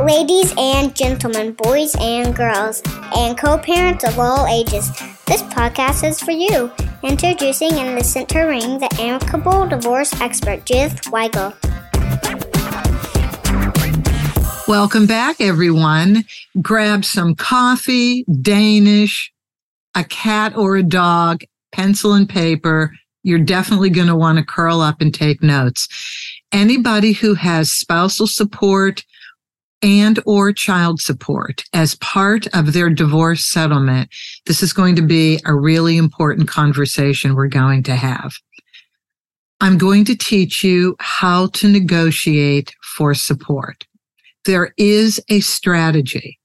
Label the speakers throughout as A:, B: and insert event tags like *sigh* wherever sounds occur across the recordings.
A: Ladies and gentlemen, boys and girls, and co parents of all ages, this podcast is for you. Introducing and listen to Ring, the amicable divorce expert, Judith Weigel.
B: Welcome back, everyone. Grab some coffee, Danish, a cat or a dog, pencil and paper. You're definitely going to want to curl up and take notes. Anybody who has spousal support, and or child support as part of their divorce settlement, this is going to be a really important conversation we're going to have. I'm going to teach you how to negotiate for support. There is a strategy.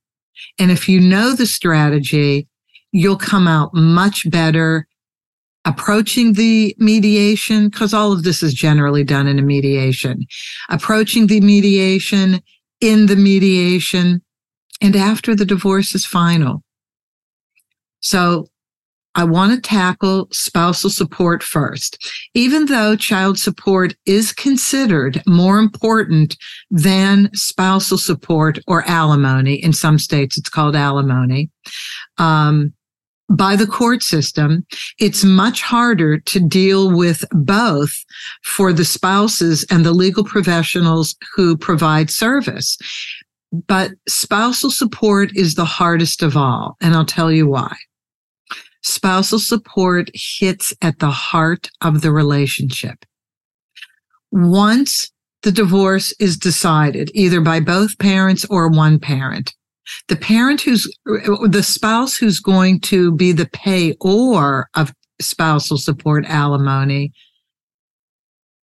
B: And if you know the strategy, you'll come out much better approaching the mediation, because all of this is generally done in a mediation, approaching the mediation in the mediation and after the divorce is final. So I want to tackle spousal support first. Even though child support is considered more important than spousal support or alimony, in some states it's called alimony, um, by the court system, it's much harder to deal with both for the spouses and the legal professionals who provide service. But spousal support is the hardest of all. And I'll tell you why. Spousal support hits at the heart of the relationship. Once the divorce is decided, either by both parents or one parent, the parent who's the spouse who's going to be the payor of spousal support alimony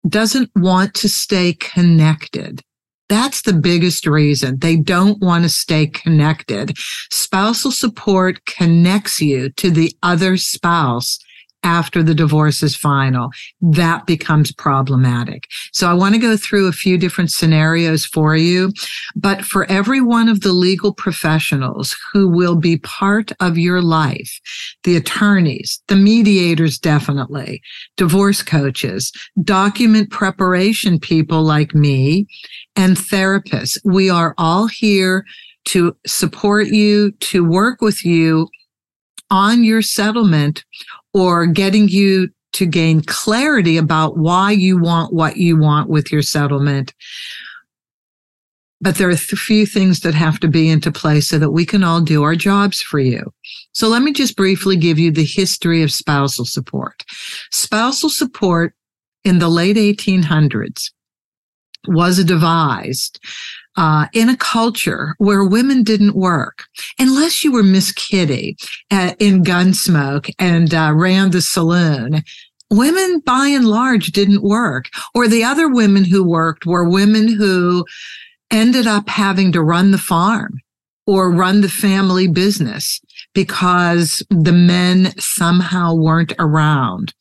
B: doesn't want to stay connected. That's the biggest reason. They don't want to stay connected. Spousal support connects you to the other spouse after the divorce is final, that becomes problematic. So I want to go through a few different scenarios for you. But for every one of the legal professionals who will be part of your life, the attorneys, the mediators, definitely, divorce coaches, document preparation people like me, and therapists, we are all here to support you, to work with you on your settlement or getting you to gain clarity about why you want what you want with your settlement. But there are a few things that have to be into place so that we can all do our jobs for you. So let me just briefly give you the history of spousal support. Spousal support in the late 1800s was devised uh, in a culture where women didn't work, unless you were Miss Kitty uh, in Gunsmoke and uh, ran the saloon. Women, by and large, didn't work. Or the other women who worked were women who ended up having to run the farm or run the family business because the men somehow weren't around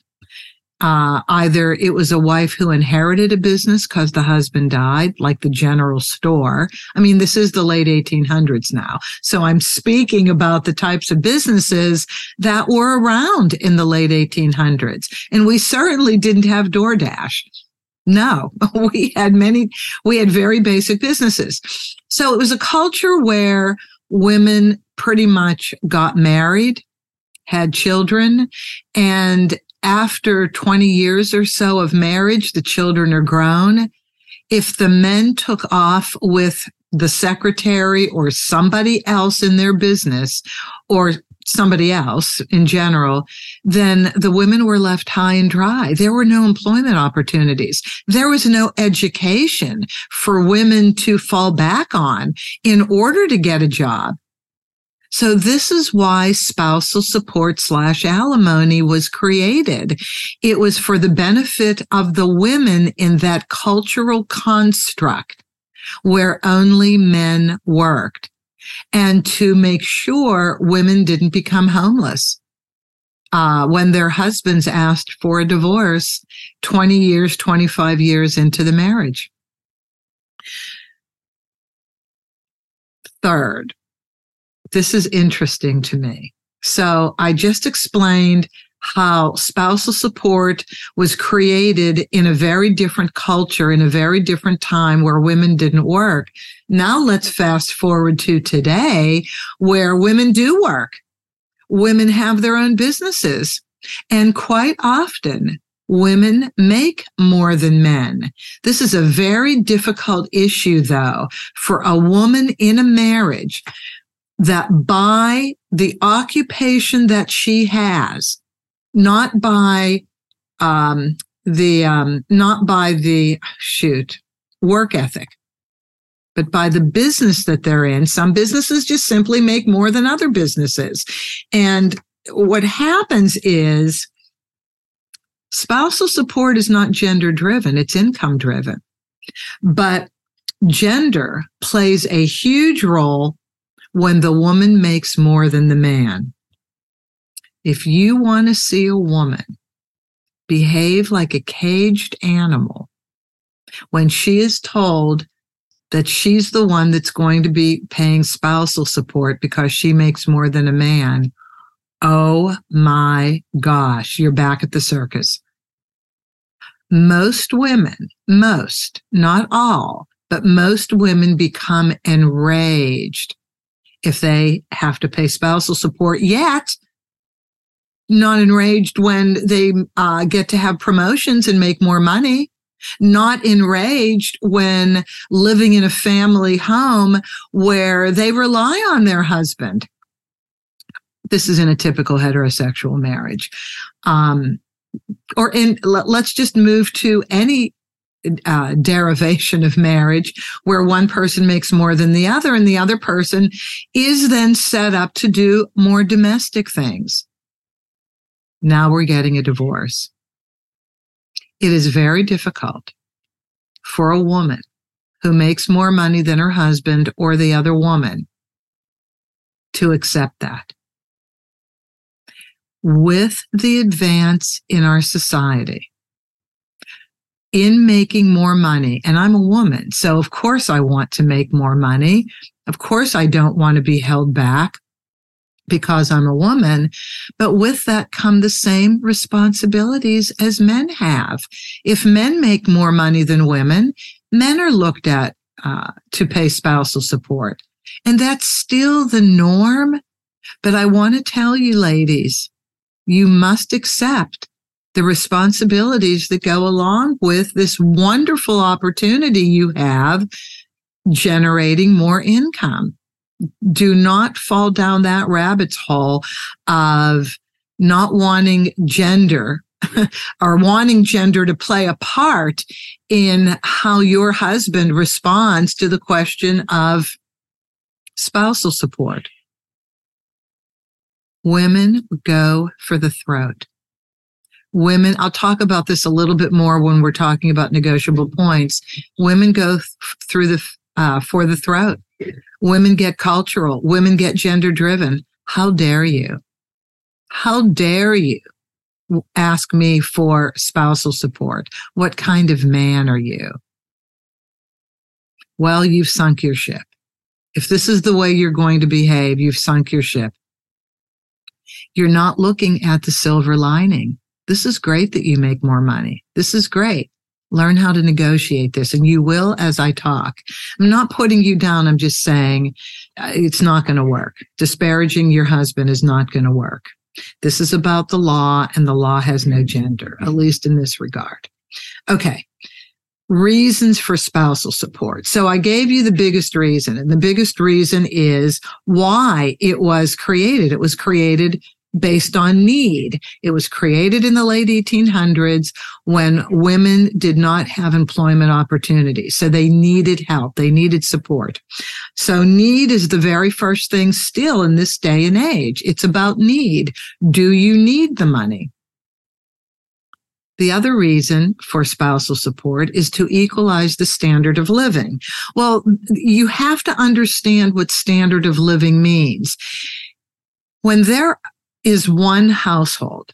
B: uh, either it was a wife who inherited a business because the husband died, like the general store. I mean, this is the late 1800s now. So I'm speaking about the types of businesses that were around in the late 1800s. And we certainly didn't have DoorDash. No, *laughs* we had many, we had very basic businesses. So it was a culture where women pretty much got married, had children, and after 20 years or so of marriage, the children are grown. If the men took off with the secretary or somebody else in their business or somebody else in general, then the women were left high and dry. There were no employment opportunities. There was no education for women to fall back on in order to get a job. So this is why spousal support slash alimony was created. It was for the benefit of the women in that cultural construct where only men worked and to make sure women didn't become homeless. Uh, when their husbands asked for a divorce 20 years, 25 years into the marriage. Third, this is interesting to me. So I just explained how spousal support was created in a very different culture, in a very different time where women didn't work. Now let's fast forward to today where women do work. Women have their own businesses. And quite often, women make more than men. This is a very difficult issue, though, for a woman in a marriage that by the occupation that she has, not by um, the um, not by the shoot work ethic, but by the business that they're in. Some businesses just simply make more than other businesses, and what happens is spousal support is not gender driven; it's income driven, but gender plays a huge role when the woman makes more than the man. If you want to see a woman behave like a caged animal when she is told that she's the one that's going to be paying spousal support because she makes more than a man, oh my gosh, you're back at the circus. Most women, most, not all, but most women become enraged if they have to pay spousal support, yet not enraged when they uh, get to have promotions and make more money. Not enraged when living in a family home where they rely on their husband. This is in a typical heterosexual marriage. Um, or in, let's just move to any uh, derivation of marriage where one person makes more than the other and the other person is then set up to do more domestic things. Now we're getting a divorce. It is very difficult for a woman who makes more money than her husband or the other woman to accept that. With the advance in our society, in making more money. And I'm a woman. So of course I want to make more money. Of course I don't want to be held back because I'm a woman. But with that come the same responsibilities as men have. If men make more money than women, men are looked at uh, to pay spousal support. And that's still the norm. But I want to tell you, ladies, you must accept the responsibilities that go along with this wonderful opportunity you have generating more income. Do not fall down that rabbit's hole of not wanting gender *laughs* or wanting gender to play a part in how your husband responds to the question of spousal support. Women go for the throat women i'll talk about this a little bit more when we're talking about negotiable points. Women go th- through the uh, for the throat. Women get cultural. Women get gender driven how dare you? How dare you ask me for spousal support? What kind of man are you? Well you've sunk your ship. If this is the way you're going to behave you've sunk your ship. You're not looking at the silver lining this is great that you make more money. This is great. Learn how to negotiate this and you will as I talk. I'm not putting you down. I'm just saying uh, it's not going to work. Disparaging your husband is not going to work. This is about the law and the law has no gender, at least in this regard. Okay. Reasons for spousal support. So I gave you the biggest reason and the biggest reason is why it was created. It was created based on need. It was created in the late 1800s when women did not have employment opportunities. So they needed help. They needed support. So need is the very first thing still in this day and age. It's about need. Do you need the money? The other reason for spousal support is to equalize the standard of living. Well, you have to understand what standard of living means. When there is one household,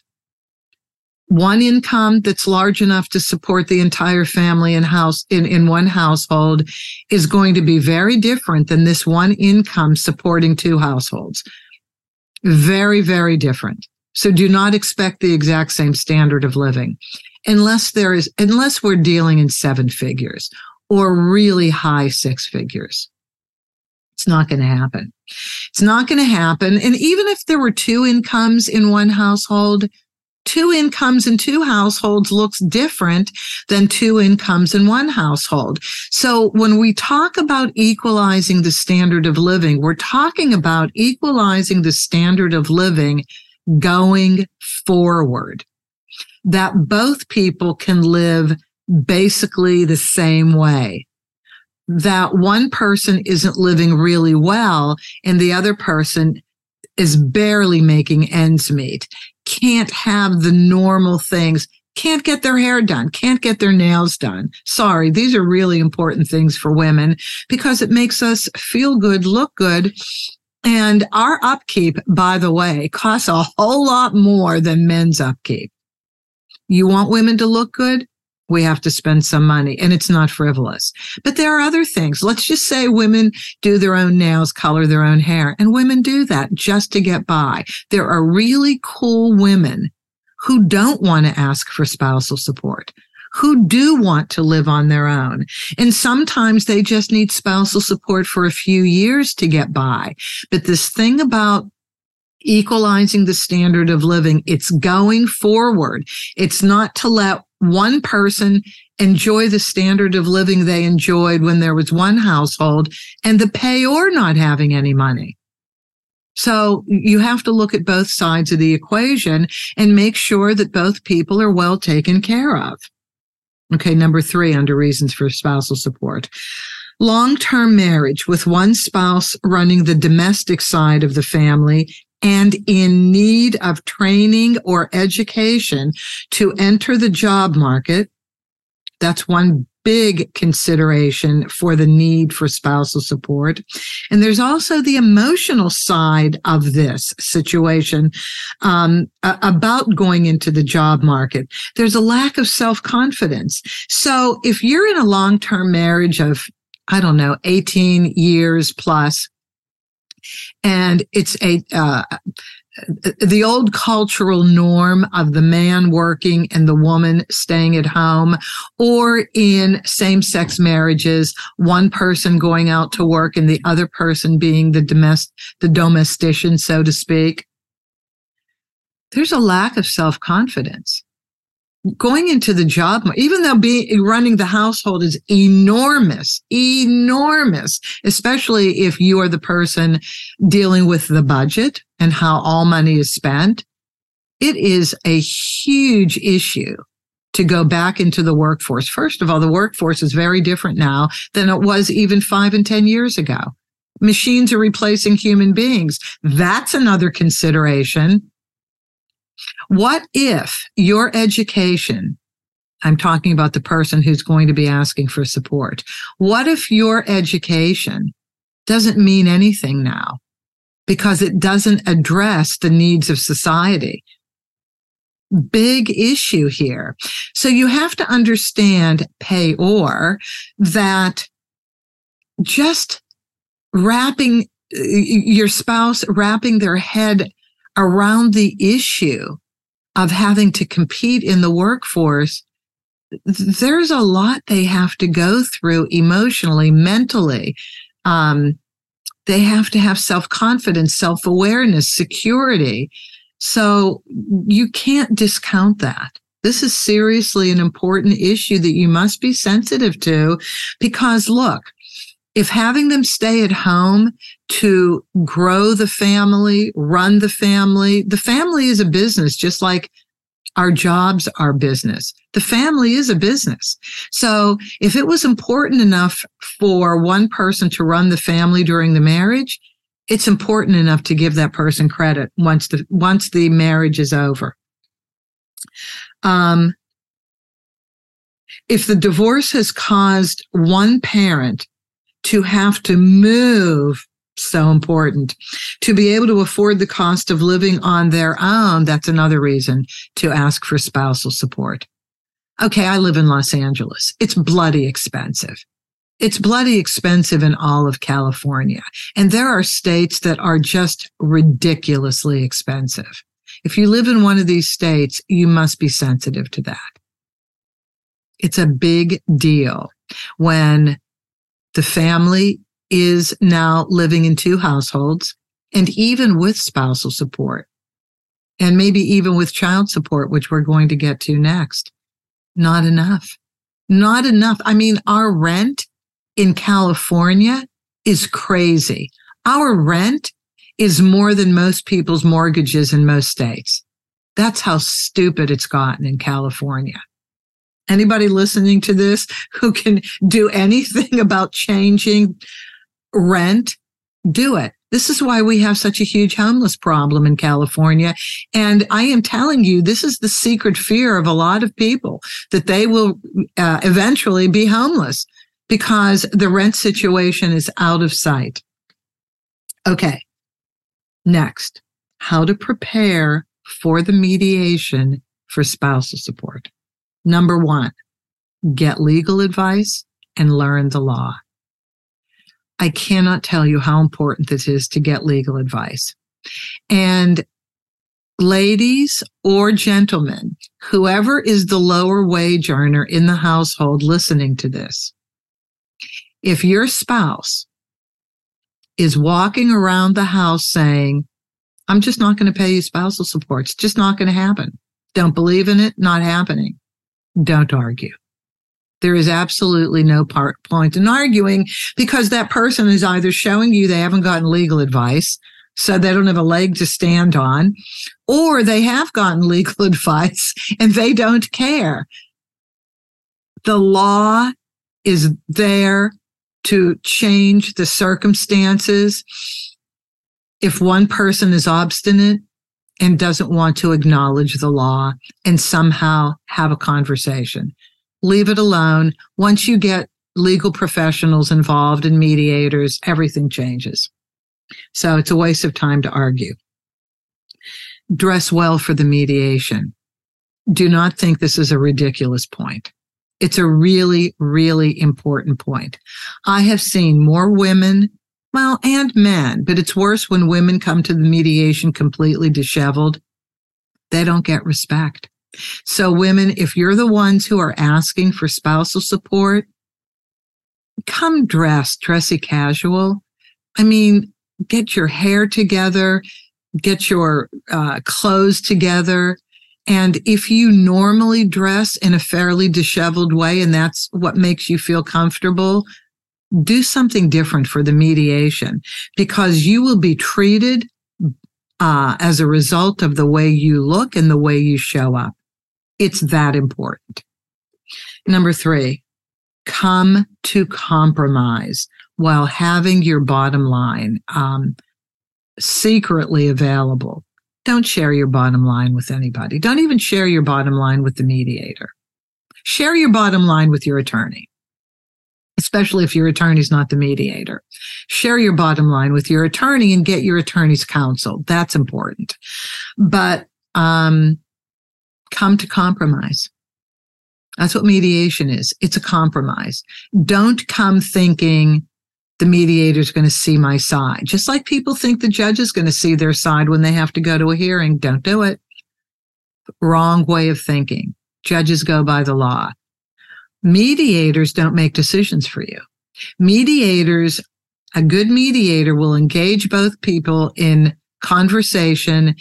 B: one income that's large enough to support the entire family in house in, in one household is going to be very different than this one income supporting two households. Very, very different. So do not expect the exact same standard of living unless there is, unless we're dealing in seven figures or really high six figures. It's not going to happen. It's not going to happen. And even if there were two incomes in one household, two incomes in two households looks different than two incomes in one household. So when we talk about equalizing the standard of living, we're talking about equalizing the standard of living going forward that both people can live basically the same way that one person isn't living really well and the other person is barely making ends meet, can't have the normal things, can't get their hair done, can't get their nails done. Sorry, these are really important things for women because it makes us feel good, look good. And our upkeep, by the way, costs a whole lot more than men's upkeep. You want women to look good? We have to spend some money and it's not frivolous. But there are other things. Let's just say women do their own nails, color their own hair, and women do that just to get by. There are really cool women who don't want to ask for spousal support. Who do want to live on their own. And sometimes they just need spousal support for a few years to get by. But this thing about equalizing the standard of living. It's going forward. It's not to let one person enjoy the standard of living they enjoyed when there was one household and the payor not having any money. So you have to look at both sides of the equation and make sure that both people are well taken care of. Okay. Number three under reasons for spousal support. Long-term marriage with one spouse running the domestic side of the family and in need of training or education to enter the job market. That's one big consideration for the need for spousal support. And there's also the emotional side of this situation um, about going into the job market. There's a lack of self confidence. So if you're in a long term marriage of, I don't know, 18 years plus, and it's a uh, the old cultural norm of the man working and the woman staying at home, or in same sex marriages, one person going out to work and the other person being the domestic, the domestician, so to speak. There's a lack of self confidence going into the job, even though being running the household is enormous, enormous, especially if you are the person dealing with the budget and how all money is spent. It is a huge issue to go back into the workforce. First of all, the workforce is very different now than it was even five and 10 years ago. Machines are replacing human beings. That's another consideration what if your education, I'm talking about the person who's going to be asking for support. What if your education doesn't mean anything now because it doesn't address the needs of society? Big issue here. So you have to understand payor that just wrapping your spouse wrapping their head around the issue of having to compete in the workforce, there's a lot they have to go through emotionally, mentally. Um, they have to have self confidence, self awareness, security. So you can't discount that. This is seriously an important issue that you must be sensitive to because look, if having them stay at home to grow the family, run the family, the family is a business, just like our jobs are business. The family is a business. So if it was important enough for one person to run the family during the marriage, it's important enough to give that person credit once the once the marriage is over. Um, if the divorce has caused one parent to have to move so important. To be able to afford the cost of living on their own that's another reason to ask for spousal support. Okay i live in los angeles. It's bloody expensive. It's bloody expensive in all of california. And there are states that are just ridiculously expensive. If you live in one of these states, you must be sensitive to that. It's a big deal when the family is now living in two households and even with spousal support and maybe even with child support, which we're going to get to next. Not enough. Not enough. I mean, our rent in California is crazy. Our rent is more than most people's mortgages in most states. That's how stupid it's gotten in California. Anybody listening to this who can do anything *laughs* about changing rent, do it. This is why we have such a huge homeless problem in California. And I am telling you, this is the secret fear of a lot of people that they will uh, eventually be homeless because the rent situation is out of sight. Okay. Next, how to prepare for the mediation for spousal support. Number one, get legal advice and learn the law. I cannot tell you how important this is to get legal advice. And ladies or gentlemen, whoever is the lower wage earner in the household listening to this, if your spouse is walking around the house saying, I'm just not going to pay you spousal support. It's just not going to happen. Don't believe in it. Not happening. Don't argue. There is absolutely no part, point in arguing because that person is either showing you they haven't gotten legal advice, so they don't have a leg to stand on, or they have gotten *laughs* legal advice and they don't care. The law is there to change the circumstances. If one person is obstinate and doesn't want to acknowledge the law and somehow have a conversation, leave it alone. Once you get legal professionals involved and mediators, everything changes. So it's a waste of time to argue. Dress well for the mediation. Do not think this is a ridiculous point. It's a really, really important point. I have seen more women, well, and men, but it's worse when women come to the mediation completely disheveled. They don't get respect. So women, if you're the ones who are asking for spousal support, come dressed, dressy casual. I mean, get your hair together, get your uh, clothes together, and if you normally dress in a fairly disheveled way and that's what makes you feel comfortable, do something different for the mediation because you will be treated uh, as a result of the way you look and the way you show up. It's that important. Number three, come to compromise while having your bottom line um, secretly available. Don't share your bottom line with anybody. Don't even share your bottom line with the mediator. Share your bottom line with your attorney, especially if your attorney is not the mediator. Share your bottom line with your attorney and get your attorney's counsel. That's important. But um, come to compromise. That's what mediation is. It's a compromise. Don't come thinking the mediator is going to see my side. Just like people think the judge is going to see their side when they have to go to a hearing. Don't do it. Wrong way of thinking. Judges go by the law. Mediators don't make decisions for you. Mediators, a good mediator will engage both people in conversation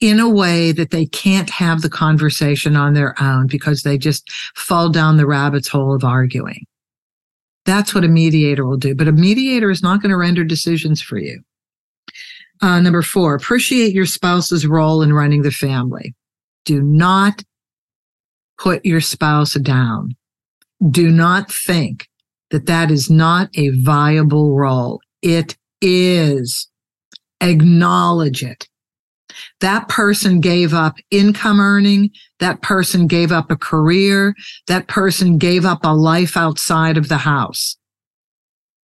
B: in a way that they can't have the conversation on their own because they just fall down the rabbit's hole of arguing. That's what a mediator will do. But a mediator is not going to render decisions for you. Uh, number four, appreciate your spouse's role in running the family. Do not put your spouse down. Do not think that that is not a viable role. It is. Acknowledge it. That person gave up income earning. That person gave up a career. That person gave up a life outside of the house.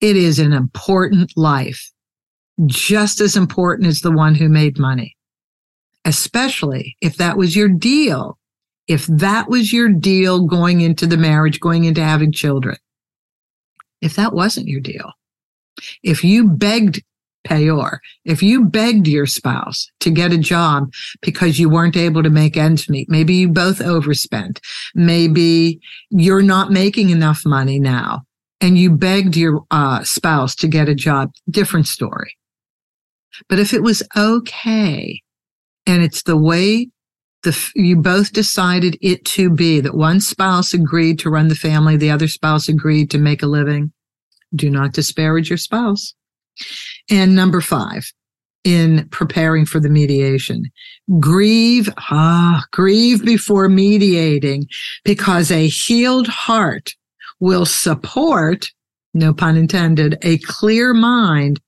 B: It is an important life, just as important as the one who made money, especially if that was your deal. If that was your deal going into the marriage, going into having children. If that wasn't your deal, if you begged payor. If you begged your spouse to get a job because you weren't able to make ends meet, maybe you both overspent, maybe you're not making enough money now, and you begged your uh, spouse to get a job, different story. But if it was okay, and it's the way the, you both decided it to be that one spouse agreed to run the family, the other spouse agreed to make a living, do not disparage your spouse. And number five, in preparing for the mediation, grieve, ah, grieve before mediating because a healed heart will support, no pun intended, a clear mind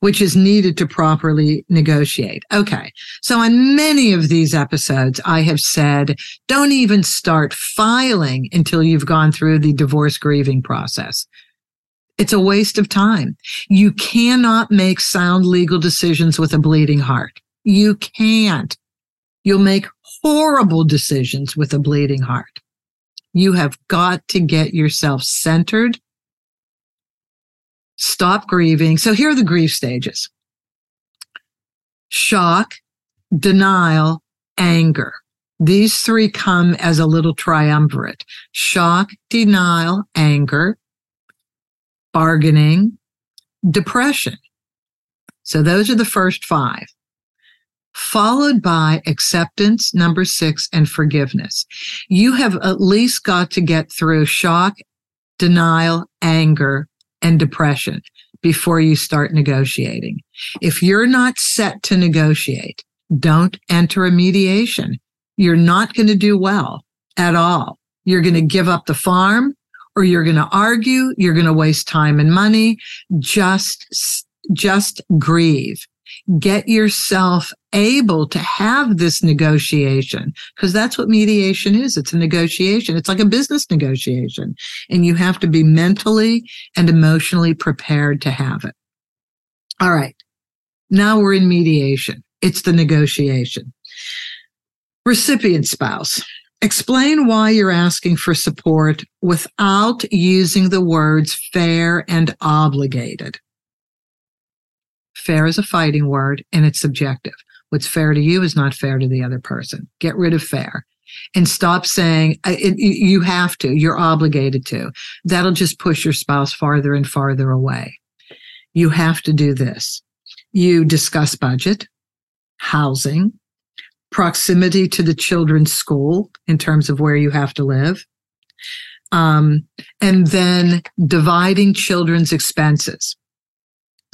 B: which is needed to properly negotiate. Okay. So on many of these episodes, I have said, don't even start filing until you've gone through the divorce grieving process. It's a waste of time. You cannot make sound legal decisions with a bleeding heart. You can't. You'll make horrible decisions with a bleeding heart. You have got to get yourself centered. Stop grieving. So here are the grief stages. Shock, denial, anger. These three come as a little triumvirate. Shock, denial, anger bargaining, depression. So those are the first five, followed by acceptance, number six, and forgiveness. You have at least got to get through shock, denial, anger, and depression before you start negotiating. If you're not set to negotiate, don't enter a mediation. You're not going to do well at all. You're going to give up the farm or you're going to argue, you're going to waste time and money. Just, just grieve. Get yourself able to have this negotiation because that's what mediation is. It's a negotiation. It's like a business negotiation and you have to be mentally and emotionally prepared to have it. All right. Now we're in mediation. It's the negotiation. Recipient spouse. Explain why you're asking for support without using the words fair and obligated. Fair is a fighting word and it's subjective. What's fair to you is not fair to the other person. Get rid of fair and stop saying you have to, you're obligated to. That'll just push your spouse farther and farther away. You have to do this. You discuss budget, housing, proximity to the children's school in terms of where you have to live. Um, and then dividing children's expenses.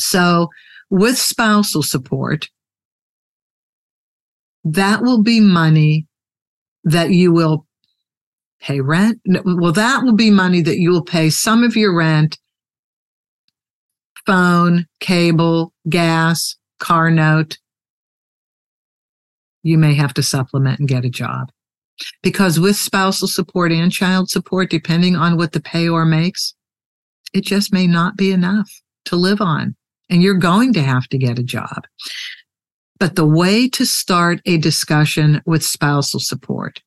B: So with spousal support, that will be money that you will pay rent. Well, that will be money that you will pay some of your rent, phone, cable, gas, car note, you may have to supplement and get a job. Because with spousal support and child support, depending on what the payor makes, it just may not be enough to live on. And you're going to have to get a job. But the way to start a discussion with spousal support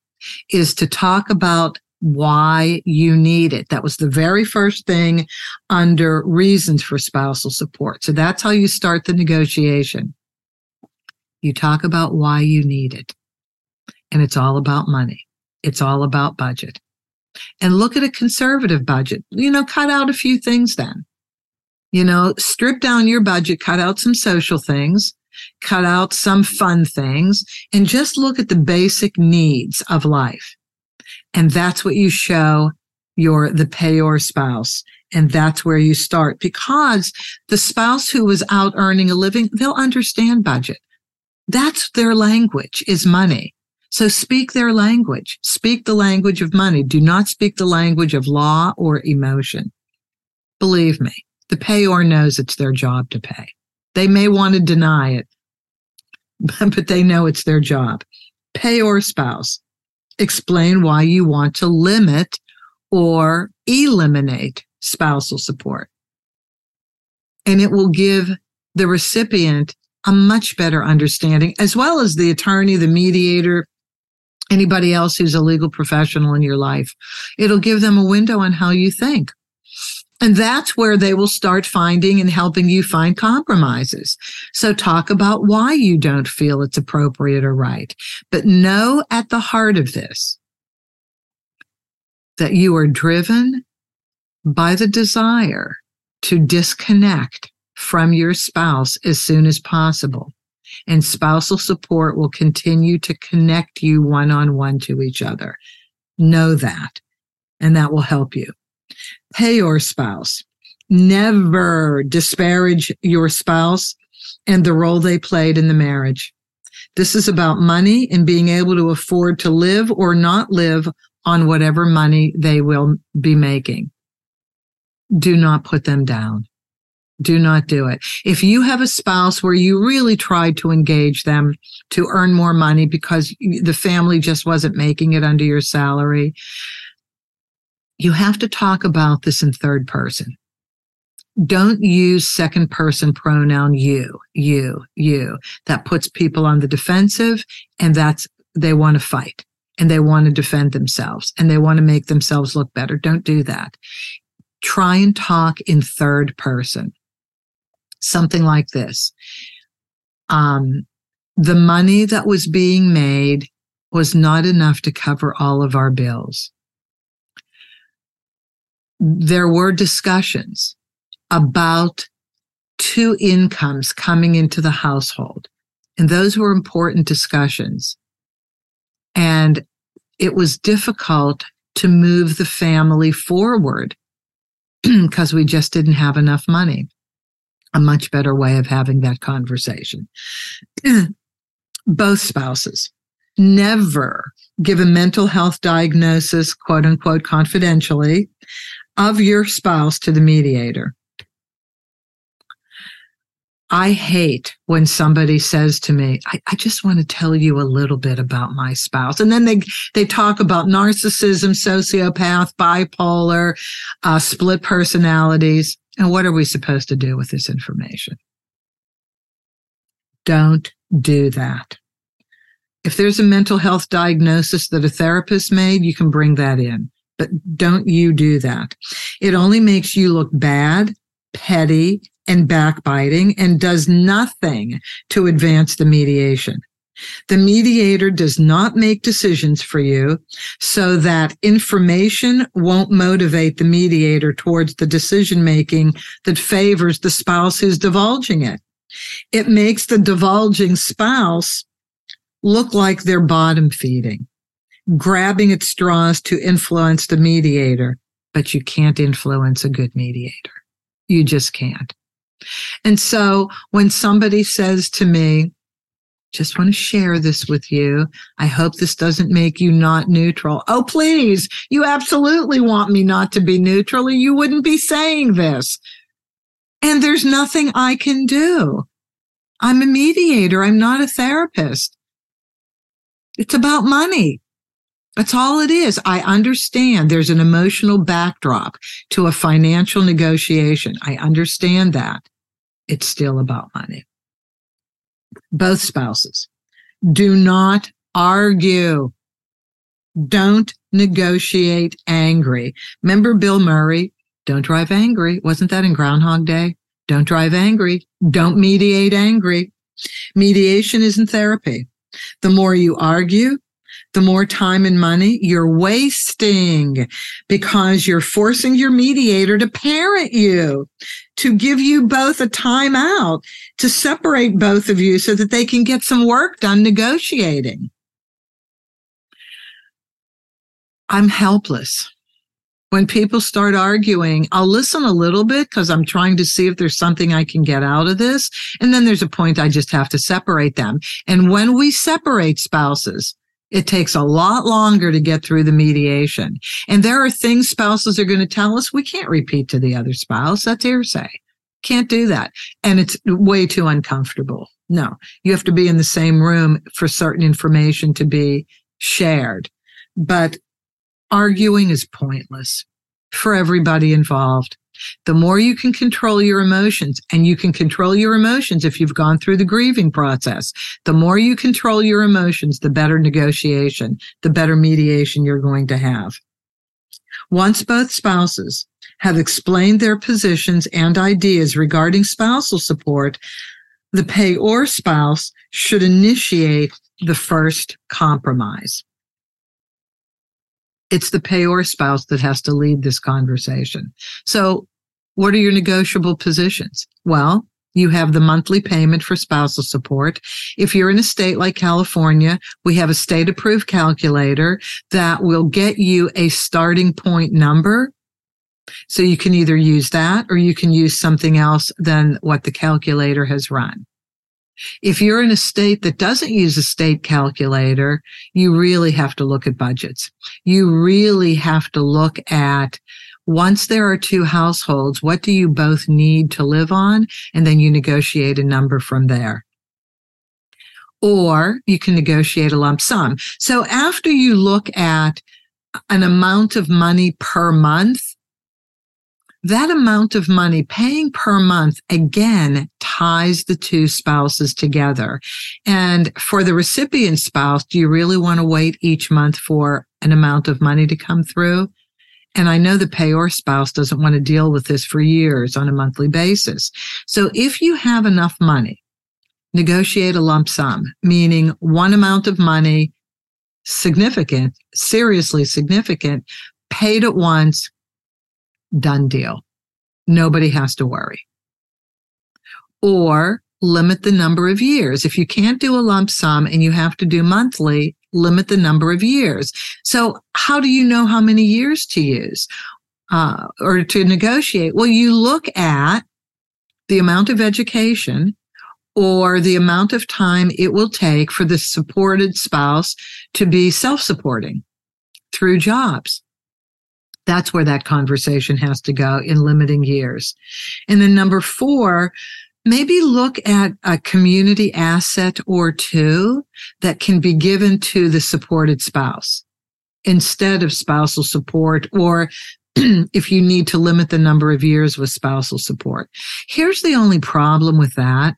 B: is to talk about why you need it. That was the very first thing under reasons for spousal support. So that's how you start the negotiation. You talk about why you need it. And it's all about money. It's all about budget. And look at a conservative budget. You know, cut out a few things then. You know, strip down your budget, cut out some social things, cut out some fun things, and just look at the basic needs of life. And that's what you show your, the payor spouse. And that's where you start because the spouse who was out earning a living, they'll understand budget. That's their language is money. So speak their language. Speak the language of money. Do not speak the language of law or emotion. Believe me, the payor knows it's their job to pay. They may want to deny it, *laughs* but they know it's their job. Payor spouse. Explain why you want to limit or eliminate spousal support. And it will give the recipient a much better understanding, as well as the attorney, the mediator, anybody else who's a legal professional in your life. It'll give them a window on how you think. And that's where they will start finding and helping you find compromises. So talk about why you don't feel it's appropriate or right. But know at the heart of this that you are driven by the desire to disconnect from your spouse as soon as possible. And spousal support will continue to connect you one on one to each other. Know that, and that will help you. Payor spouse. Never disparage your spouse and the role they played in the marriage. This is about money and being able to afford to live or not live on whatever money they will be making. Do not put them down. Do not do it. If you have a spouse where you really tried to engage them to earn more money because the family just wasn't making it under your salary, you have to talk about this in third person. Don't use second person pronoun you, you, you. That puts people on the defensive and that's, they want to fight and they want to defend themselves and they want to make themselves look better. Don't do that. Try and talk in third person. Something like this. Um, the money that was being made was not enough to cover all of our bills there were discussions about two incomes coming into the household. And those were important discussions. And it was difficult to move the family forward *clears throat* because we just didn't have enough money. A much better way of having that conversation. *clears throat* Both spouses never give a mental health diagnosis, quote unquote, confidentially of your spouse to the mediator. I hate when somebody says to me, I, I, just want to tell you a little bit about my spouse. And then they, they talk about narcissism, sociopath, bipolar, uh, split personalities. And what are we supposed to do with this information? Don't do that. If there's a mental health diagnosis that a therapist made, you can bring that in but don't you do that. It only makes you look bad, petty, and backbiting and does nothing to advance the mediation. The mediator does not make decisions for you so that information won't motivate the mediator towards the decision making that favors the spouse who's divulging it. It makes the divulging spouse look like they're bottom feeding grabbing at straws to influence the mediator, but you can't influence a good mediator. You just can't. And so when somebody says to me, just want to share this with you. I hope this doesn't make you not neutral. Oh, please. You absolutely want me not to be neutral or you wouldn't be saying this. And there's nothing I can do. I'm a mediator. I'm not a therapist. It's about money. That's all it is. I understand there's an emotional backdrop to a financial negotiation. I understand that. It's still about money. Both spouses do not argue. Don't negotiate angry. Remember Bill Murray? Don't drive angry. Wasn't that in Groundhog Day? Don't drive angry. Don't mediate angry. Mediation isn't therapy. The more you argue, the more time and money you're wasting because you're forcing your mediator to parent you, to give you both a timeout, to separate both of you so that they can get some work done negotiating. I'm helpless. When people start arguing, I'll listen a little bit because I'm trying to see if there's something I can get out of this. And then there's a point I just have to separate them. And when we separate spouses, it takes a lot longer to get through the mediation. And there are things spouses are going to tell us we can't repeat to the other spouse. That's hearsay. Can't do that. And it's way too uncomfortable. No, you have to be in the same room for certain information to be shared. But arguing is pointless for everybody involved. The more you can control your emotions, and you can control your emotions if you've gone through the grieving process, the more you control your emotions, the better negotiation, the better mediation you're going to have. Once both spouses have explained their positions and ideas regarding spousal support, the payor spouse should initiate the first compromise. It's the payor spouse that has to lead this conversation. So what are your negotiable positions? Well, you have the monthly payment for spousal support. If you're in a state like California, we have a state approved calculator that will get you a starting point number. So you can either use that or you can use something else than what the calculator has run. If you're in a state that doesn't use a state calculator, you really have to look at budgets. You really have to look at once there are two households, what do you both need to live on? And then you negotiate a number from there. Or you can negotiate a lump sum. So after you look at an amount of money per month, that amount of money paying per month again ties the two spouses together. And for the recipient spouse, do you really want to wait each month for an amount of money to come through? And I know the payor spouse doesn't want to deal with this for years on a monthly basis. So if you have enough money, negotiate a lump sum, meaning one amount of money, significant, seriously significant, paid at once, done deal. Nobody has to worry. Or limit the number of years. If you can't do a lump sum and you have to do monthly, limit the number of years. So how do you know how many years to use uh, or to negotiate? Well, you look at the amount of education or the amount of time it will take for the supported spouse to be self-supporting through jobs. That's where that conversation has to go in limiting years. And then number four, maybe look at a community asset or two that can be given to the supported spouse instead of spousal support or *clears throat* if you need to limit the number of years with spousal support. Here's the only problem with that.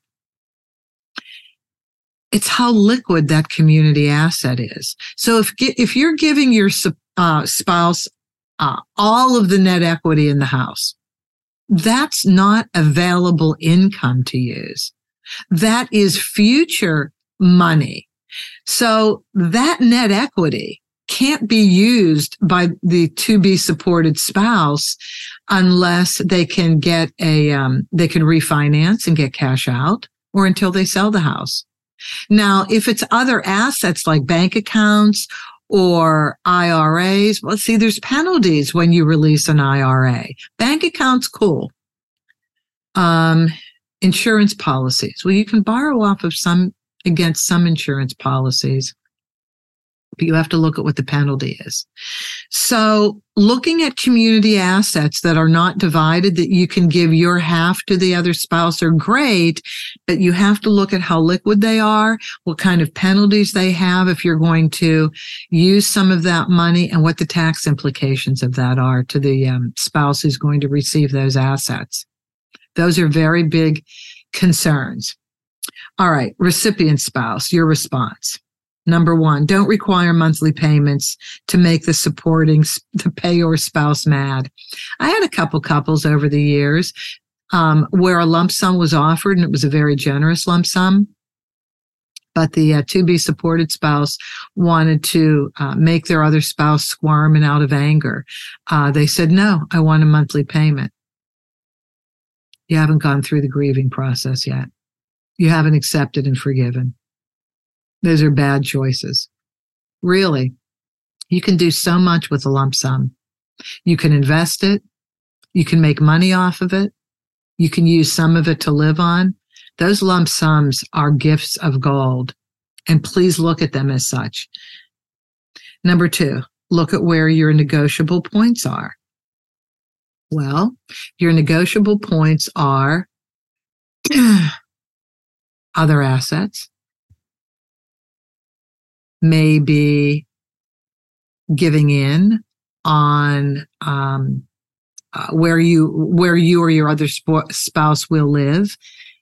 B: It's how liquid that community asset is. So if, if you're giving your uh, spouse uh, all of the net equity in the house, that's not available income to use. That is future money. So that net equity can't be used by the to be supported spouse unless they can get a, um, they can refinance and get cash out or until they sell the house. Now, if it's other assets like bank accounts or IRAs. Well, see, there's penalties when you release an IRA. Bank accounts, cool. Um, insurance policies. Well, you can borrow off of some against some insurance policies but you have to look at what the penalty is. So looking at community assets that are not divided, that you can give your half to the other spouse are great, but you have to look at how liquid they are, what kind of penalties they have if you're going to use some of that money and what the tax implications of that are to the um, spouse who's going to receive those assets. Those are very big concerns. All right, recipient spouse, your response. Number one, don't require monthly payments to make the supporting, the payor spouse mad. I had a couple couples over the years um, where a lump sum was offered and it was a very generous lump sum. But the uh, to be supported spouse wanted to uh, make their other spouse squirm and out of anger. Uh, they said, no, I want a monthly payment. You haven't gone through the grieving process yet. You haven't accepted and forgiven. Those are bad choices. Really. You can do so much with a lump sum. You can invest it. You can make money off of it. You can use some of it to live on. Those lump sums are gifts of gold. And please look at them as such. Number two, look at where your negotiable points are. Well, your negotiable points are *clears throat* other assets, maybe giving in on um, uh, where you where you or your other sp- spouse will live,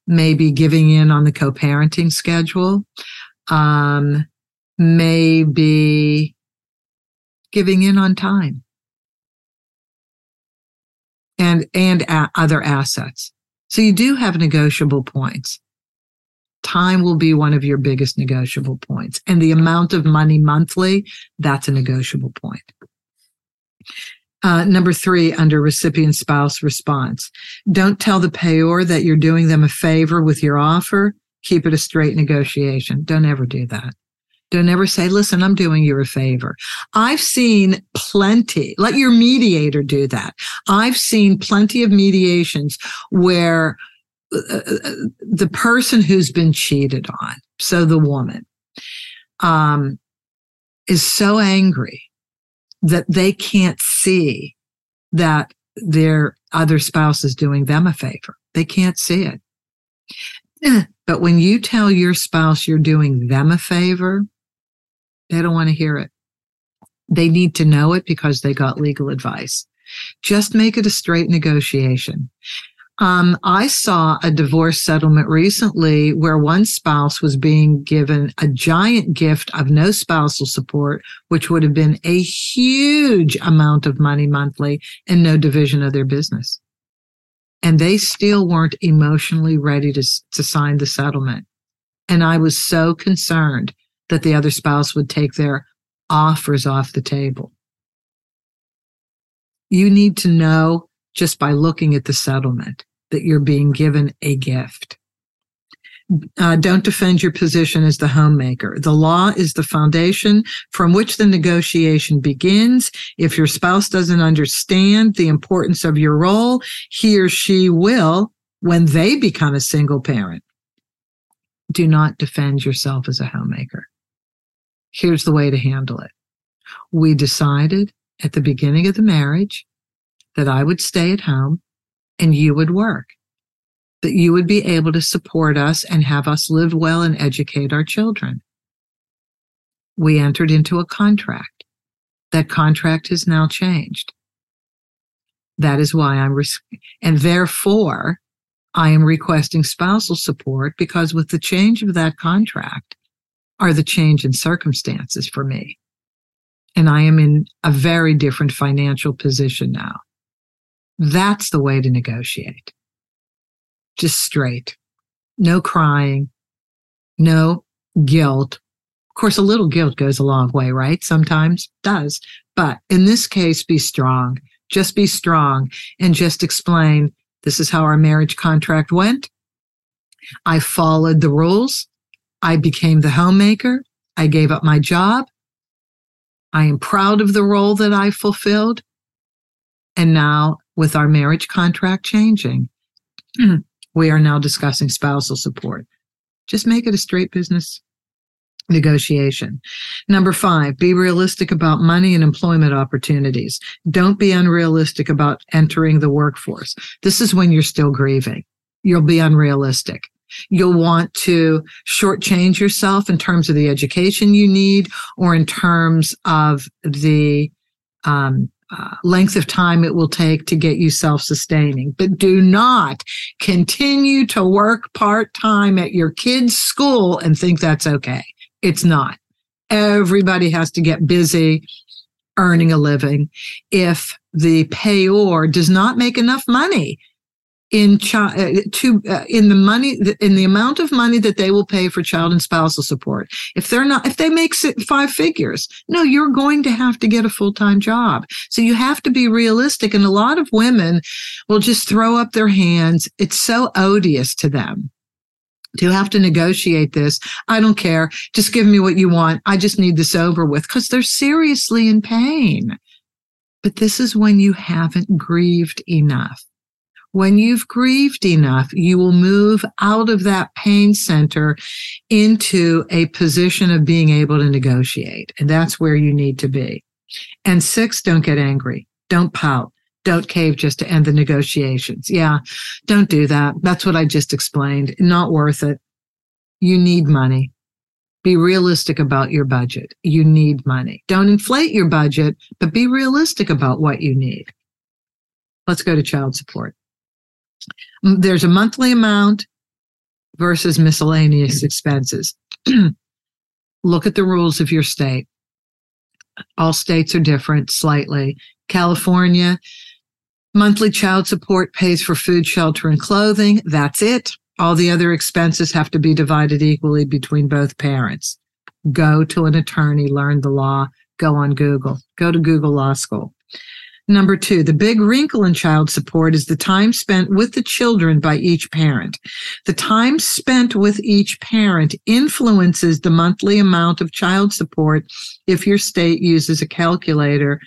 B: maybe giving in on the co-parenting schedule, um, maybe giving in on time. and, and a- other assets. So you do have negotiable points. Time will be one of your biggest negotiable points. And the amount of money monthly, that's a negotiable point. Uh, number three, under recipient spouse response. Don't tell the payor that you're doing them a favor with your offer. Keep it a straight negotiation. Don't ever do that. Don't ever say, listen, I'm doing you a favor. I've seen plenty, let your mediator do that. I've seen plenty of mediations where the person who's been cheated on, so the woman, um, is so angry that they can't see that their other spouse is doing them a favor. They can't see it. *clears throat* But when you tell your spouse you're doing them a favor, they don't want to hear it. They need to know it because they got legal advice. Just make it a straight negotiation. Um, I saw a divorce settlement recently where one spouse was being given a giant gift of no spousal support, which would have been a huge amount of money monthly and no division of their business. And they still weren't emotionally ready to, to sign the settlement. And I was so concerned that the other spouse would take their offers off the table. You need to know just by looking at the settlement that you're being given a gift. Uh, don't defend your position as the homemaker. The law is the foundation from which the negotiation begins. If your spouse doesn't understand the importance of your role, he or she will when they become a single parent. Do not defend yourself as a homemaker. Here's the way to handle it. We decided at the beginning of the marriage that I would stay at home and you would work, that you would be able to support us and have us live well and educate our children. We entered into a contract. That contract has now changed. That is why I'm, res- and therefore I am requesting spousal support because with the change of that contract are the change in circumstances for me. And I am in a very different financial position now. That's the way to negotiate. Just straight. No crying. No guilt. Of course, a little guilt goes a long way, right? Sometimes does. But in this case, be strong. Just be strong and just explain this is how our marriage contract went. I followed the rules. I became the homemaker. I gave up my job. I am proud of the role that I fulfilled. And now with our marriage contract changing, we are now discussing spousal support. Just make it a straight business negotiation. Number five, be realistic about money and employment opportunities. Don't be unrealistic about entering the workforce. This is when you're still grieving. You'll be unrealistic. You'll want to shortchange yourself in terms of the education you need or in terms of the um, uh, length of time it will take to get you self sustaining. But do not continue to work part time at your kid's school and think that's okay. It's not. Everybody has to get busy earning a living. If the payor does not make enough money in child uh, to uh, in the money in the amount of money that they will pay for child and spousal support. If they're not if they make five figures no you're going to have to get a full-time job. So you have to be realistic and a lot of women will just throw up their hands. It's so odious to them to have to negotiate this. I don't care. Just give me what you want. I just need this over with because they're seriously in pain. But this is when you haven't grieved enough when you've grieved enough, you will move out of that pain center into a position of being able to negotiate. And that's where you need to be. And six, don't get angry. Don't pout. Don't cave just to end the negotiations. Yeah, don't do that. That's what I just explained. Not worth it. You need money. Be realistic about your budget. You need money. Don't inflate your budget, but be realistic about what you need. Let's go to child support there's a monthly amount versus miscellaneous mm-hmm. expenses. *clears throat* Look at the rules of your state. All states are different slightly. California, Monthly child support pays for food, shelter, and clothing. That's it. All the other expenses have to be divided equally between both parents. Go to an attorney, learn the law, go on Google, go to Google Law School. Number two, the big wrinkle in child support is the time spent with the children by each parent. The time spent with each parent influences the monthly amount of child support if your state uses a calculator,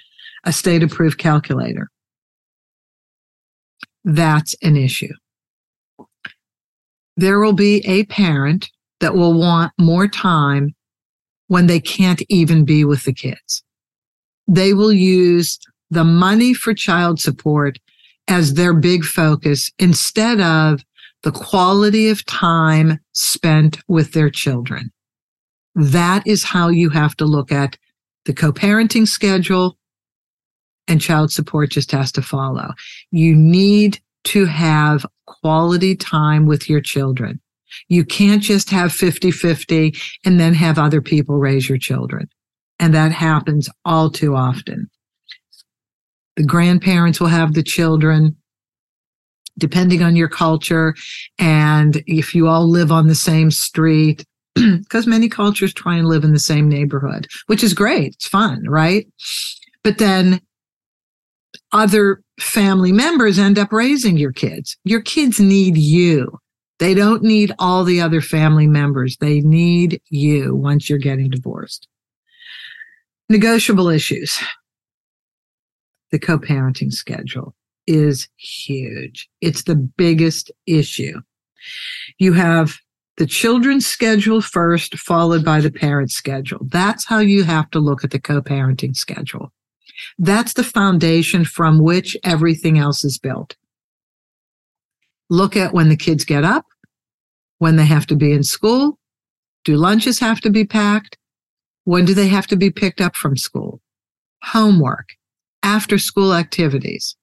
B: a state approved calculator. That's an issue. There will be a parent that will want more time when they can't even be with the kids. They will use the money for child support as their big focus instead of the quality of time spent with their children. That is how you have to look at the co-parenting schedule and child support just has to follow. You need to have quality time with your children. You can't just have 50 50 and then have other people raise your children. And that happens all too often. The grandparents will have the children, depending on your culture. And if you all live on the same street, *clears throat* because many cultures try and live in the same neighborhood, which is great. It's fun, right? But then other family members end up raising your kids. Your kids need you. They don't need all the other family members. They need you once you're getting divorced. Negotiable issues the co parenting schedule is huge. It's the biggest issue. You have the children's schedule first, followed by the parent schedule. That's how you have to look at the co parenting schedule. That's the foundation from which everything else is built. Look at when the kids get up, when they have to be in school. Do lunches have to be packed? When do they have to be picked up from school? Homework after school activities,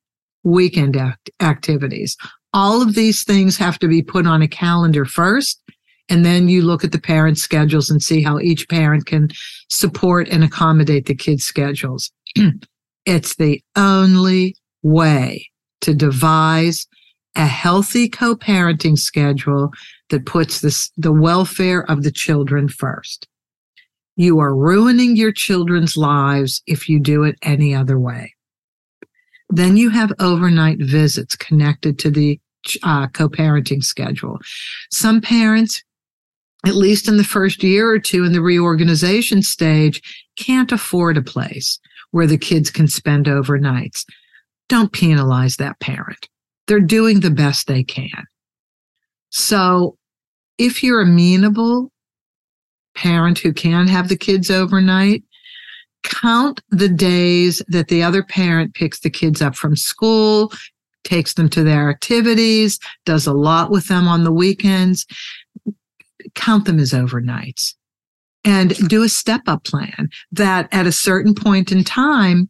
B: weekend act- activities. All of these things have to be put on a calendar first. And then you look at the parent schedules and see how each parent can support and accommodate the kids' schedules. *clears throat* it's the only way to devise a healthy co-parenting schedule that puts this, the welfare of the children first. You are ruining your children's lives if you do it any other way. Then you have overnight visits connected to the uh, co-parenting schedule. Some parents, at least in the first year or two in the reorganization stage, can't afford a place where the kids can spend overnights. Don't penalize that parent. They're doing the best they can. So if you're amenable parent who can have the kids overnight, count the days that the other parent picks the kids up from school, takes them to their activities, does a lot with them on the weekends. Count them as overnights and do a step up plan that at a certain point in time,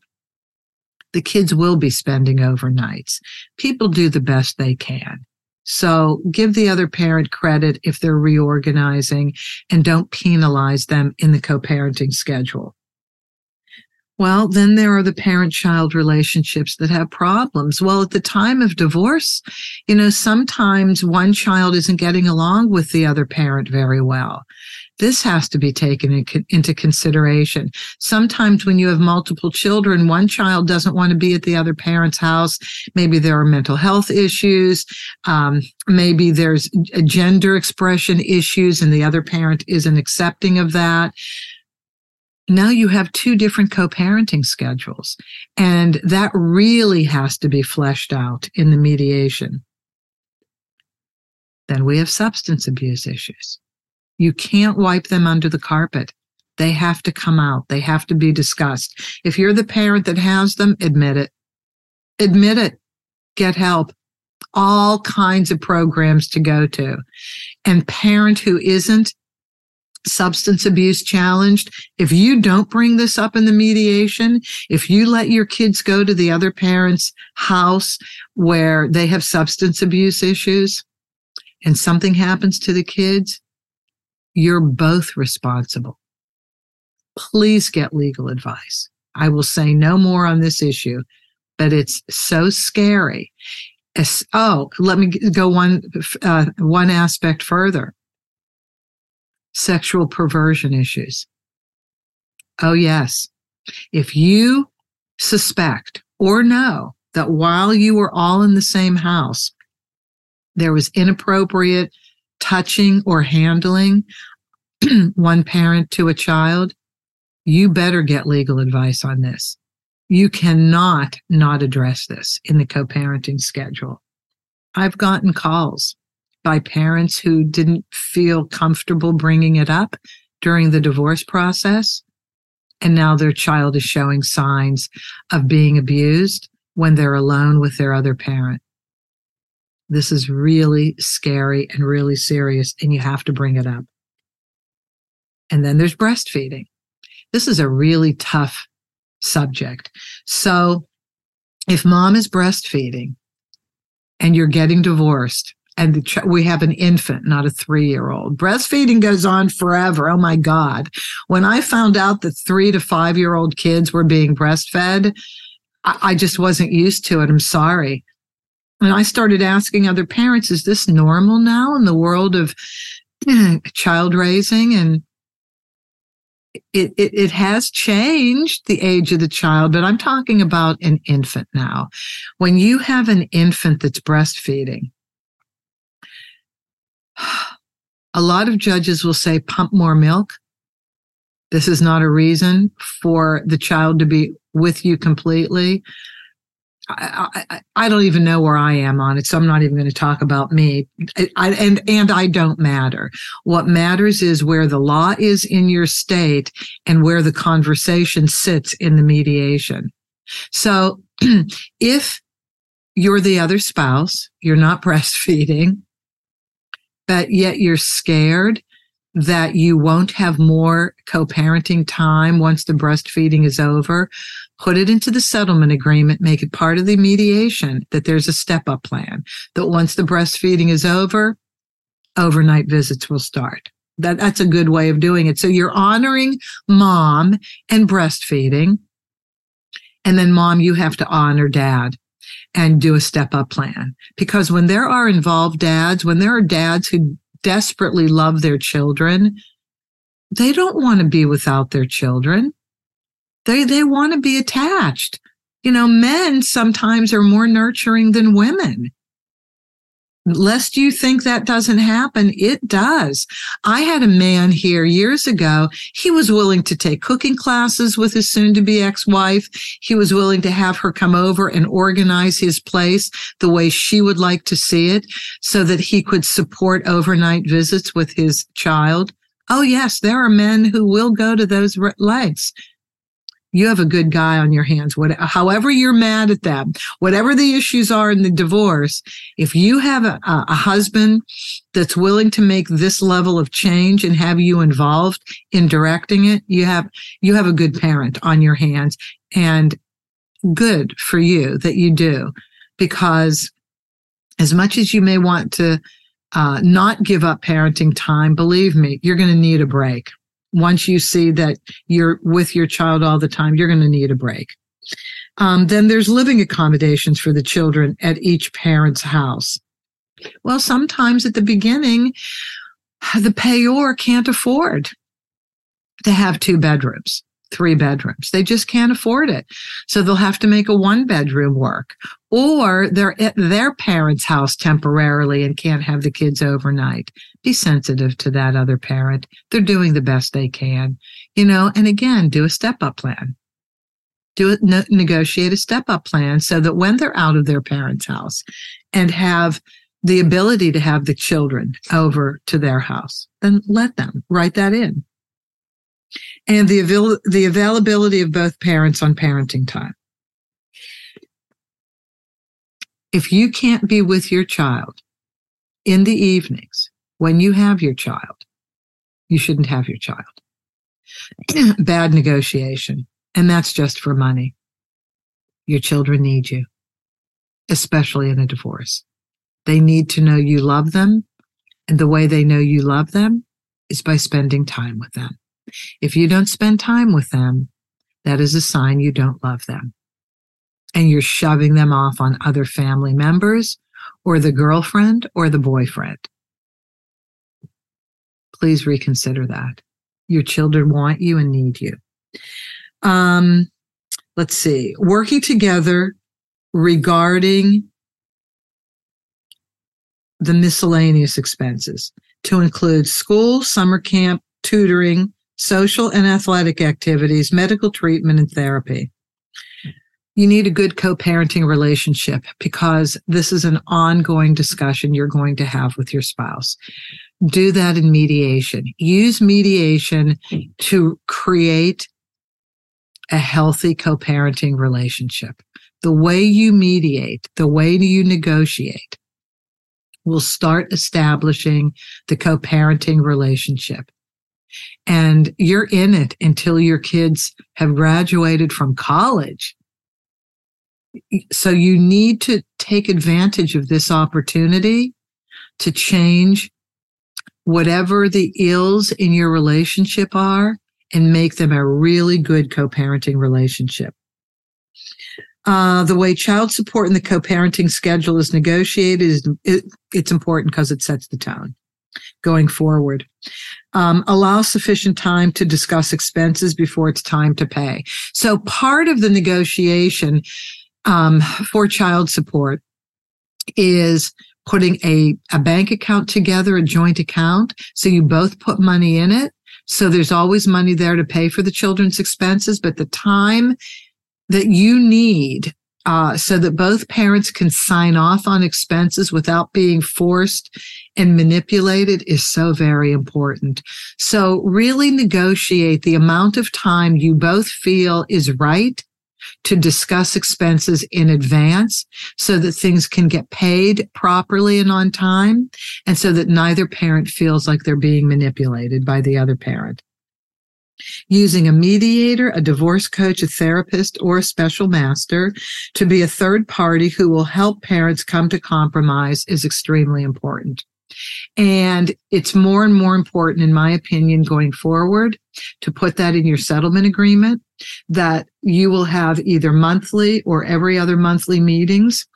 B: the kids will be spending overnights. People do the best they can. So give the other parent credit if they're reorganizing and don't penalize them in the co-parenting schedule. Well, then there are the parent child relationships that have problems. Well, at the time of divorce, you know, sometimes one child isn't getting along with the other parent very well. This has to be taken in, into consideration. Sometimes when you have multiple children, one child doesn't want to be at the other parent's house. Maybe there are mental health issues. Um, maybe there's gender expression issues and the other parent isn't accepting of that now you have two different co-parenting schedules and that really has to be fleshed out in the mediation then we have substance abuse issues you can't wipe them under the carpet. They have to come out. They have to be discussed. If you're the parent that has them admit it. Admit it. Get help. All kinds of programs to go to. And parent who isn't substance abuse challenged, if you don't bring this up in the mediation, if you let your kids go to the other parent's house where they have substance abuse issues and something happens to the kids, you're both responsible. Please get legal advice. I will say no more on this issue. but it's so scary. Oh, let me go one, uh, one aspect further. Sexual perversion issues. Oh, yes. If you suspect or know that while you were all in the same house, there was inappropriate touching or handling *clears throat* one parent to a child, you better get legal advice on this. You cannot not address this in the co-parenting schedule. I've gotten calls by parents who didn't feel comfortable bringing it up during the divorce process. And now their child is showing signs of being abused when they're alone with their other parent. This is really scary and really serious, and you have to bring it up. And then there's breastfeeding. This is a really tough subject. So if mom is breastfeeding and you're getting divorced, and ch- we have an infant, not a three year old. Breastfeeding goes on forever. Oh my God. When I found out that three to five year old kids were being breastfed, I-, I just wasn't used to it. I'm sorry. And I started asking other parents, is this normal now in the world of eh, child raising? And it, it, it has changed the age of the child, but I'm talking about an infant now. When you have an infant that's breastfeeding, a lot of judges will say pump more milk. This is not a reason for the child to be with you completely. I, I, I, don't even know where I am on it, so I'm not even going to talk about me. I, and and I don't matter. What matters is where the law is in your state and where the conversation sits in the mediation. So, *clears throat* if you're the other spouse, you're not *laughs* breastfeeding, but yet you're scared that you won't have more co-parenting time once the breastfeeding is over put it into the settlement agreement, make it part of the mediation that there's a step up plan, that once the breastfeeding is over, overnight visits will start. That, that's a good way of doing it. So you're honoring mom and breastfeeding. And then mom, you have to honor dad and do a step up plan. Because when there are involved dads, when there are dads who desperately love their children, they don't want to be without their children. They, they want to be attached. You know, men sometimes are more nurturing than women. Lest you think that doesn't happen, it does. I had a man here years ago. He was willing to take cooking classes with his soon to be ex wife. He was willing to have her come over and organize his place the way she would like to see it so that he could support overnight visits with his child. Oh, yes, there are men who will go to those legs you have a good guy on your hands. What, however you're mad at them, whatever the issues are in the divorce, if you have a, a husband that's willing to make this level of change and have you involved in directing it, you have, you have a good parent on your hands and good for you that you do because as much as you may want to uh, not give up parenting time, believe me, you're going to need a break once you see that you're with your child all the time, you're going to need a break. Um, then there's living accommodations for the children at each parent's house. Well, sometimes at the beginning, the payor can't afford to have two bedrooms three bedrooms. They just can't afford it. So they'll have to make a one bedroom work or they're at their parents' house temporarily and can't have the kids overnight. Be sensitive to that other parent. They're doing the best they can, you know, and again, do a step up plan. Do negotiate a step up plan so that when they're out of their parents' house and have the ability to have the children over to their house, then let them write that in and the, avail- the availability of both parents on parenting time. If you can't be with your child in the evenings when you have your child, you shouldn't have your child. *clears throat* Bad negotiation. And that's just for money. Your children need you, especially in a divorce. They need to know you love them. And the way they know you love them is by spending time with them. If you don't spend time with them, that is a sign you don't love them. and you're shoving them off on other family members or the girlfriend or the boyfriend. Please reconsider that. Your children want you and need you. Um, let's see, working together regarding the miscellaneous expenses to include school, summer camp, tutoring, social and athletic activities, medical treatment, and therapy. You need a good co parenting relationship because this is an ongoing discussion you're going to have with your spouse. Do that in mediation. Use mediation to create a healthy co parenting relationship. The way you mediate, the way you negotiate will start establishing the co parenting relationship. And you're in it until your kids have graduated from college. So you need to take advantage of this opportunity to change whatever the ills in your relationship are and make them a really good co-parenting relationship. Uh, the way child support and the co-parenting schedule is negotiated is it, it's important because it sets the tone going forward. Um, allow sufficient time to discuss expenses before it's time to pay. So part of the negotiation um, for child support is putting a, a bank account together, a joint account. So you both put money in it. So there's always money there to pay for the children's expenses, but the time that you need uh, so that both parents can sign off on expenses without being forced and manipulated is so very important. So really negotiate the amount of time you both feel is right to discuss expenses in advance so that things can get paid properly and on time and so that neither parent feels like they're being manipulated by the other parent. Using a mediator, a divorce coach, a therapist, or a special master to be a third party who will help parents come to compromise is extremely important. And it's more and more important, in my opinion, going forward to put that in your settlement agreement that you will have either monthly or every other monthly meetings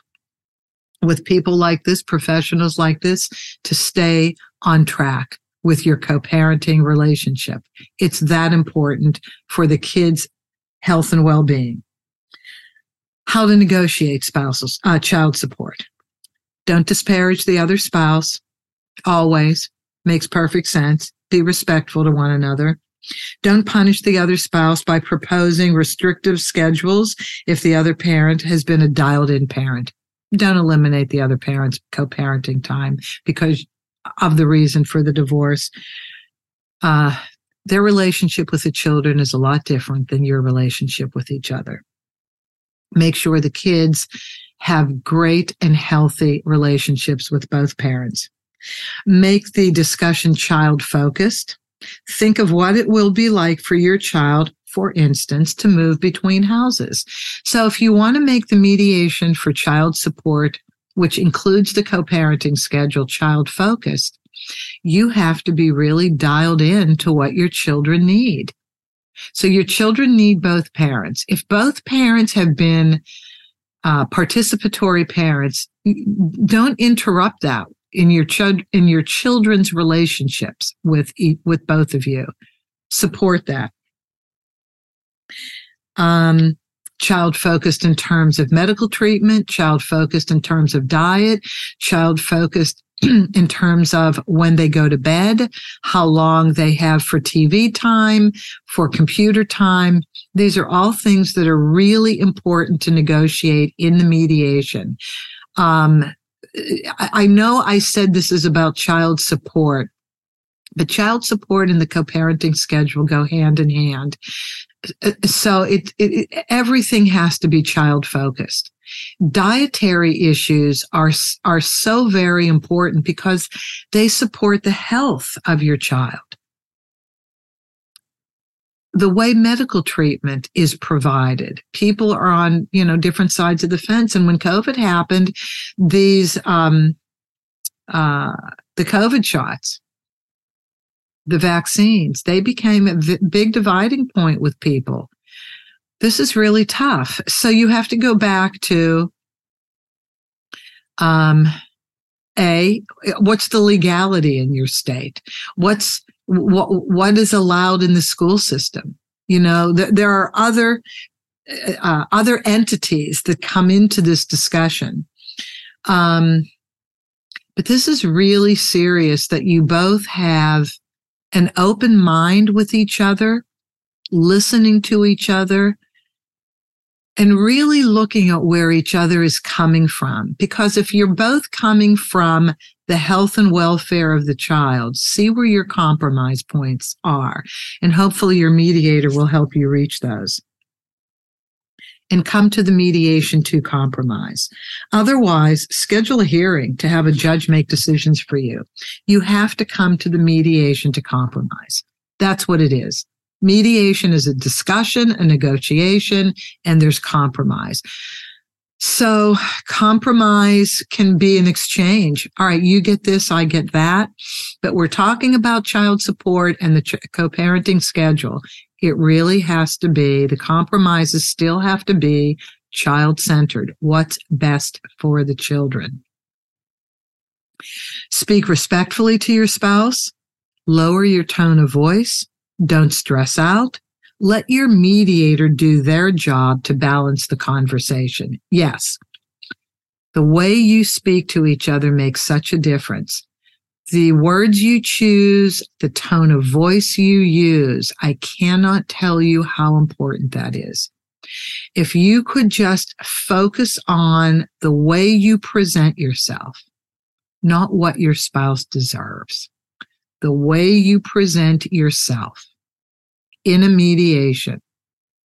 B: with people like this, professionals like this, to stay on track with your co-parenting relationship. It's that important for the kids' health and well-being. How to negotiate spousal uh, child support. Don't disparage the other spouse. Always makes perfect sense. Be respectful to one another. Don't punish the other spouse by proposing restrictive schedules if the other parent has been a dialed in parent. Don't eliminate the other parent's co parenting time because of the reason for the divorce. Uh, their relationship with the children is a lot different than your relationship with each other. Make sure the kids have great and healthy relationships with both parents. Make the discussion child focused. Think of what it will be like for your child, for instance, to move between houses. So if you want to make the mediation for child support, which includes the co-parenting schedule, child focused, you have to be really dialed in to what your children need. So your children need both parents. If both parents have been uh, participatory parents, don't interrupt that in your ch- in your children's relationships with with both of you. Support that. Um, child focused in terms of medical treatment, child focused in terms of diet, child focused *clears throat* in terms of when they go to bed, how long they have for TV time, for computer time. These are all things that are really important to negotiate in the mediation. Um, I know I said this is about child support, but child support and the co-parenting schedule go hand in hand. So it, it everything has to be child focused. Dietary issues are are so very important because they support the health of your child the way medical treatment is provided. People are on, you know, different sides of the fence. And when COVID happened, these, um, uh, the COVID shots, the vaccines, they became a v- big dividing point with people. this is really tough. So you have to go back to um, a what's the legality in your state what's what what is allowed in the school system you know th- there are other uh, other entities that come into this discussion um, but this is really serious that you both have an open mind with each other listening to each other and really looking at where each other is coming from. Because if you're both coming from the health and welfare of the child, see where your compromise points are. And hopefully your mediator will help you reach those. And come to the mediation to compromise. Otherwise, schedule a hearing to have a judge make decisions for you. You have to come to the mediation to compromise. That's what it is. Mediation is a discussion, a negotiation, and there's compromise. So compromise can be an exchange. All right, you get this, I get that. But we're talking about child support and the co-parenting schedule. It really has to be, the compromises still have to be child centered. What's best for the children? Speak respectfully to your spouse. Lower your tone of voice. Don't stress out. Let your mediator do their job to balance the conversation. Yes. The way you speak to each other makes such a difference. The words you choose, the tone of voice you use, I cannot tell you how important that is. If you could just focus on the way you present yourself, not what your spouse deserves, the way you present yourself in a mediation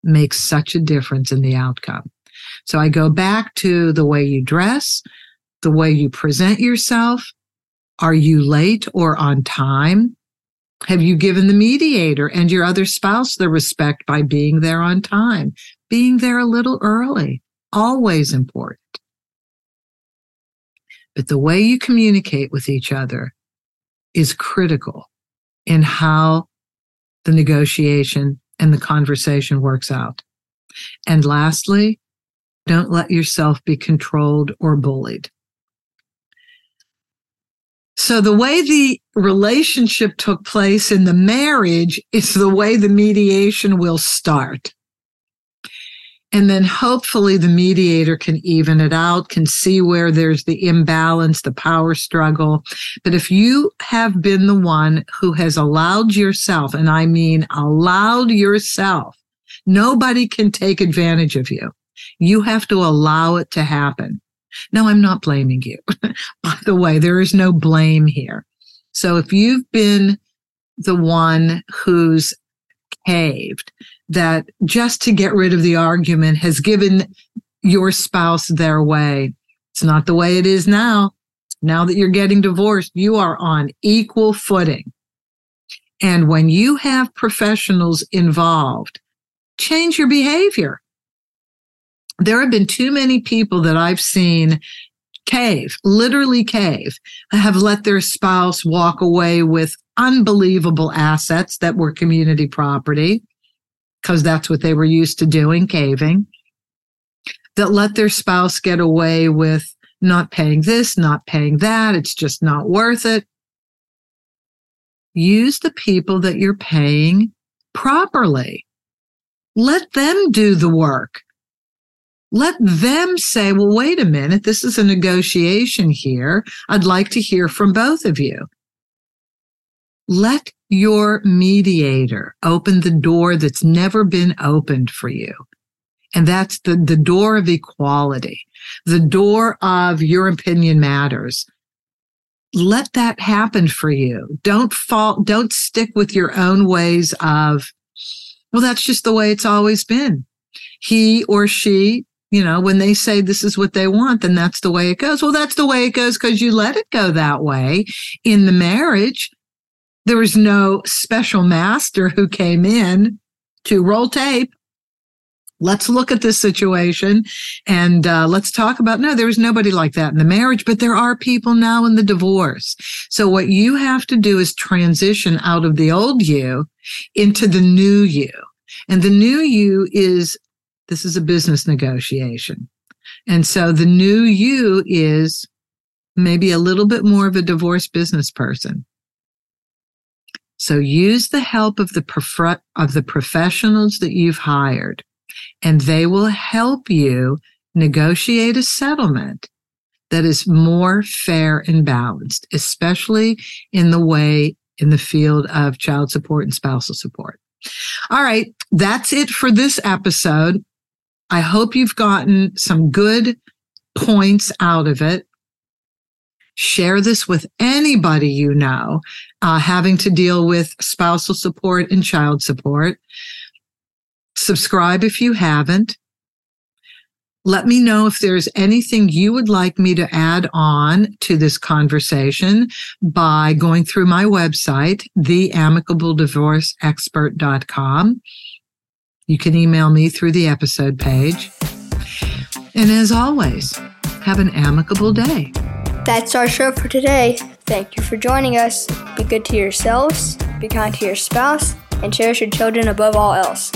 B: makes such a difference in the outcome. So I go back to the way you dress, the way you present yourself. Are you late or on time? Have you given the mediator and your other spouse the respect by being there on time? Being there a little early, always important. But the way you communicate with each other is critical in how the negotiation and the conversation works out. And lastly, don't let yourself be controlled or bullied. So the way the relationship took place in the marriage is the way the mediation will start. And then hopefully the mediator can even it out, can see where there's the imbalance, the power struggle. But if you have been the one who has allowed yourself, and I mean allowed yourself, nobody can take advantage of you. You have to allow it to happen. No, I'm not blaming you. *laughs* By the way, there is no blame here. So if you've been the one who's caved, that just to get rid of the argument has given your spouse their way. It's not the way it is now. Now that you're getting divorced, you are on equal footing. And when you have professionals involved, change your behavior. There have been too many people that I've seen cave, literally cave, have let their spouse walk away with unbelievable assets that were community property because that's what they were used to doing, caving, that let their spouse get away with not paying this, not paying that. It's just not worth it. Use the people that you're paying properly. Let them do the work. Let them say, well, wait a minute. This is a negotiation here. I'd like to hear from both of you. Let your mediator open the door that's never been opened for you. And that's the, the door of equality, the door of your opinion matters. Let that happen for you. Don't fall, don't stick with your own ways of, well, that's just the way it's always been. He or she, you know, when they say this is what they want, then that's the way it goes. Well, that's the way it goes because you let it go that way in the marriage. There was no special master who came in to roll tape. Let's look at this situation and uh, let's talk about. No, there was nobody like that in the marriage, but there are people now in the divorce. So what you have to do is transition out of the old you into the new you. And the new you is This is a business negotiation. And so the new you is maybe a little bit more of a divorce business person. So use the help of the prof- of the professionals that you've hired and they will help you negotiate a settlement that is more fair and balanced, especially in the way in the field of child support and spousal support. All right. That's it for this episode. I hope you've gotten some good points out of it. Share this with anybody you know uh, having to deal with spousal support and child support. Subscribe if you haven't. Let me know if there's anything you would like me to add on to this conversation by going through my website, theamicabledivorceexpert.com. You can email me through the episode page. And as always, have an amicable day.
C: That's our show for today. Thank you for joining us. Be good to yourselves, be kind to your spouse, and cherish your children above all else.